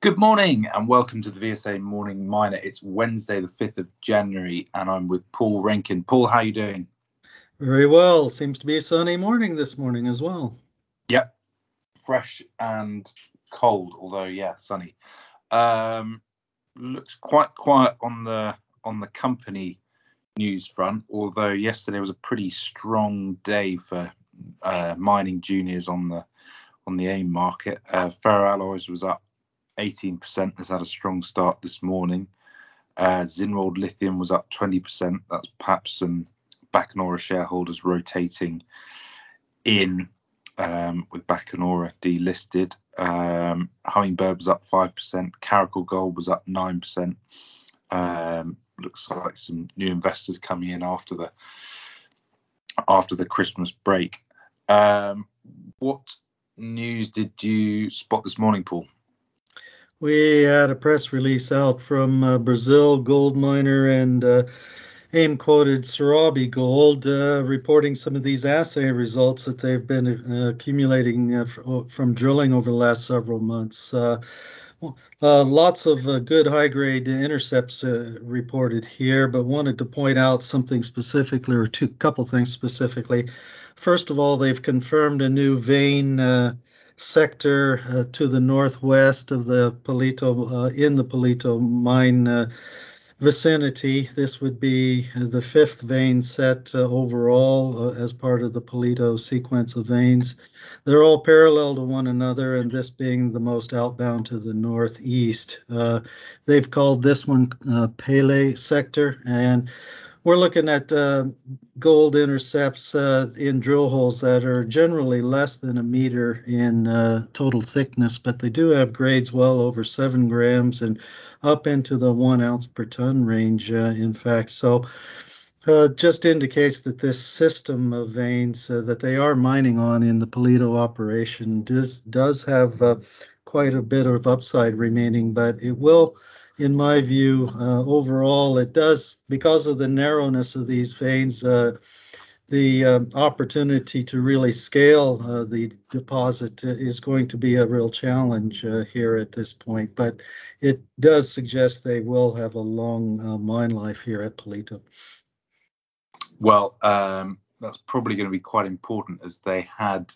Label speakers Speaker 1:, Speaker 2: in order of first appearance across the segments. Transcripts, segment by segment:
Speaker 1: Good morning and welcome to the VSA Morning Miner. It's Wednesday, the 5th of January, and I'm with Paul Renken. Paul, how are you doing?
Speaker 2: Very well. Seems to be a sunny morning this morning as well.
Speaker 1: Yep. Fresh and cold, although yeah, sunny. Um, looks quite quiet on the on the company news front, although yesterday was a pretty strong day for uh, mining juniors on the on the AIM market. Uh, ferroalloys was up 18%, has had a strong start this morning. Uh, Zinnwald Lithium was up 20%. That's perhaps some Bacanora shareholders rotating in um, with Bacanora delisted. Um, Hummingbird was up 5%. Caracal Gold was up 9%. Um, looks like some new investors coming in after the after the Christmas break. Um, what news did you spot this morning, Paul?
Speaker 2: We had a press release out from uh, Brazil gold miner and uh, AIM quoted Serabi Gold uh, reporting some of these assay results that they've been uh, accumulating uh, from drilling over the last several months. Uh, lots of good high grade intercepts reported here, but wanted to point out something specifically or two couple things specifically. First of all, they've confirmed a new vein sector uh, to the northwest of the Palito, uh, in the Palito mine uh, vicinity. This would be the fifth vein set uh, overall uh, as part of the Palito sequence of veins. They're all parallel to one another, and this being the most outbound to the northeast. They've called this one Pele sector, and we're looking at uh, gold intercepts uh, in drill holes that are generally less than a meter in uh, total thickness, but they do have grades well over seven grams and up into the one ounce per ton range, uh, in fact. So uh, just indicates that this system of veins uh, that they are mining on in the Palito operation does, does have quite a bit of upside remaining, but it will in my view, uh, overall, it does, because of the narrowness of these veins, uh, the um, opportunity to really scale uh, the deposit is going to be a real challenge uh, here at this point. But it does suggest they will have a long uh, mine life here at Palito.
Speaker 1: Well, um, that's probably going to be quite important as they had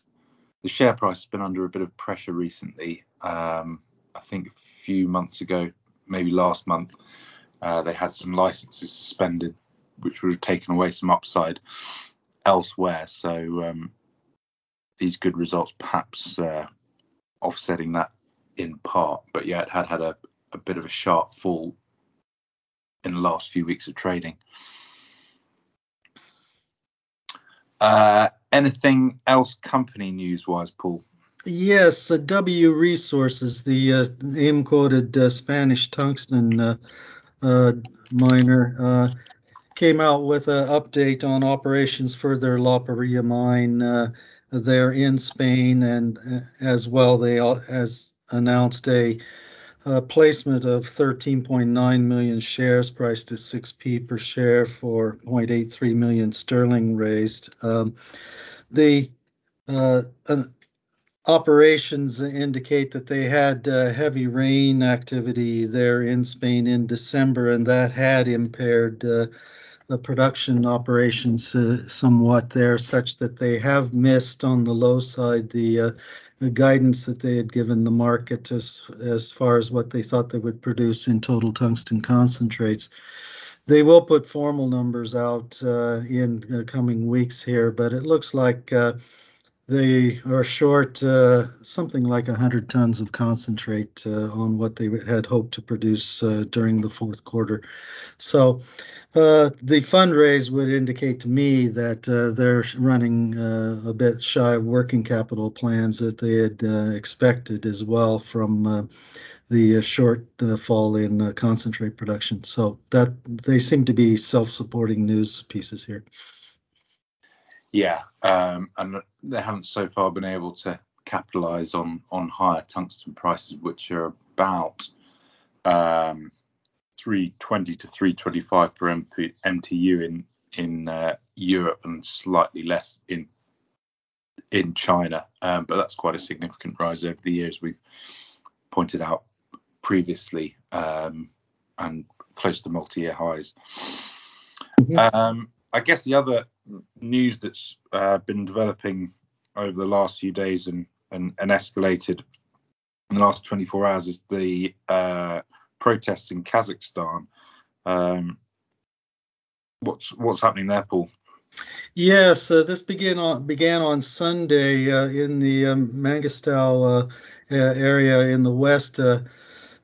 Speaker 1: the share price has been under a bit of pressure recently. Um, I think a few months ago, maybe last month, uh, they had some licenses suspended, which would have taken away some upside elsewhere. So um, these good results perhaps uh, offsetting that in part. But yeah, it had had a, a bit of a sharp fall in the last few weeks of trading. Uh, anything else company news wise, Paul?
Speaker 2: Yes, uh, W Resources, the uh, AIM quoted uh, Spanish tungsten uh, uh, miner, uh, came out with an update on operations for their La Parrilla mine there in Spain, and as well they has announced a, placement of 13.9 million shares, priced at 6p per share for 0.83 million sterling raised. Um, the operations indicate that they had uh, heavy rain activity there in Spain in December, and that had impaired uh, the production operations uh, somewhat there, such that they have missed on the low side the, uh, the guidance that they had given the market as as far as what they thought they would produce in total tungsten concentrates. They will put formal numbers out uh, in uh, coming weeks here, but it looks like they are short uh, something like 100 tons of concentrate uh, on what they had hoped to produce uh, during the fourth quarter. So uh, the fundraise would indicate to me that uh, they're running uh, a bit shy of working capital plans that they had expected as well from the short fall in concentrate production. So that they seem to be self-supporting news pieces here.
Speaker 1: Yeah, um, and they haven't so far been able to capitalize on on higher tungsten prices, which are about um, 320 to 325 per MP, MTU in in uh, Europe and slightly less in in China. Um, but that's quite a significant rise over the years. We've pointed out previously um, and close to multi-year highs. Mm-hmm. Um, I guess the other news that's uh, been developing over the last few days and, and, and escalated in the last 24 hours is the uh, protests in Kazakhstan. Um, what's what's happening there, Paul?
Speaker 2: Yes, uh, this began on began on Sunday uh, in the um, uh, area in the west,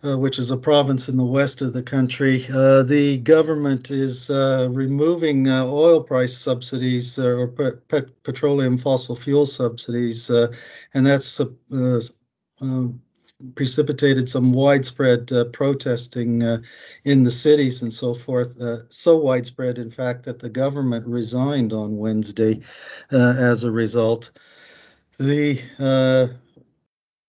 Speaker 2: uh, uh, which is a province in the west of the country. Uh, the government is removing oil price subsidies or petroleum fossil fuel subsidies, and that's precipitated some widespread uh, protesting uh, in the cities and so forth. Uh, so widespread, in fact, that the government resigned on Wednesday uh, as a result. The uh,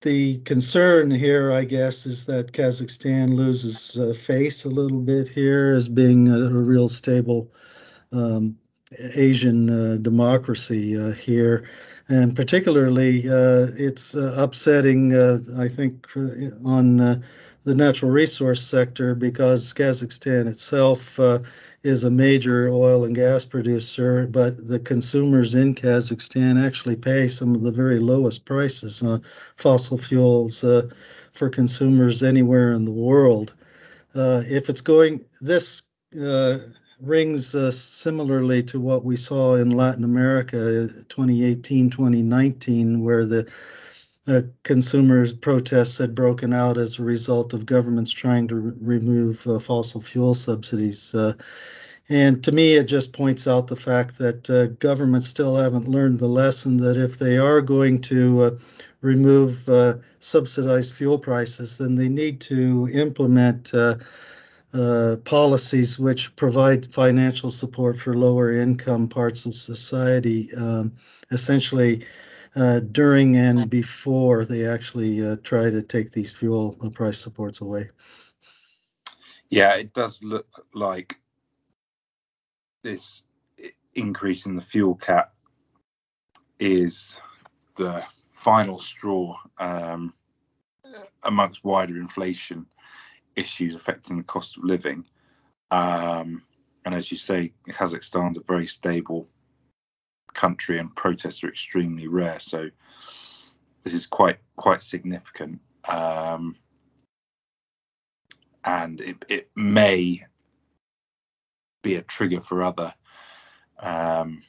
Speaker 2: the concern here, I guess, is that Kazakhstan loses uh, face a little bit here as being a, a real stable um, Asian democracy here. And particularly uh, it's uh, upsetting, uh, I think, on the natural resource sector because Kazakhstan itself is a major oil and gas producer, but the consumers in Kazakhstan actually pay some of the very lowest prices on fossil fuels uh, for consumers anywhere in the world. Uh, if it's going, this uh, rings uh, similarly to what we saw in Latin America 2018 2019, where the uh, consumers' protests had broken out as a result of governments trying to re- remove uh, fossil fuel subsidies. Uh, and to me, it just points out the fact that uh, governments still haven't learned the lesson that if they are going to uh, remove subsidized fuel prices, then they need to implement uh, policies which provide financial support for lower income parts of society, um, essentially uh, during and before they actually uh, try to take these fuel price supports away.
Speaker 1: Yeah, it does look like this increase in the fuel cap is the final straw um, amongst wider inflation issues affecting the cost of living. Um, and as you say, Kazakhstan's a very stable country, and protests are extremely rare. So this is quite quite significant, um, and it, it may be a trigger for other um,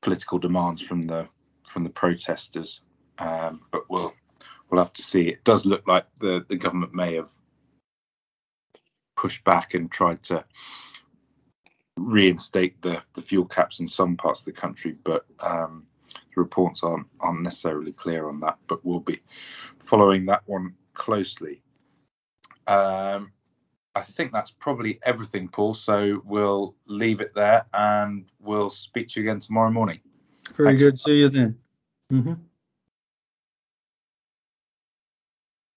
Speaker 1: political demands from the from the protesters. Um, but we'll we'll have to see. It does look like the the government may have pushed back and tried to reinstate the, the fuel caps in some parts of the country, but um, the reports aren't, aren't necessarily clear on that. But we'll be following that one closely. Um, I think that's probably everything, Paul. So we'll leave it there and we'll speak to you again tomorrow morning.
Speaker 2: Very Thanks. good. See you then. Mm-hmm.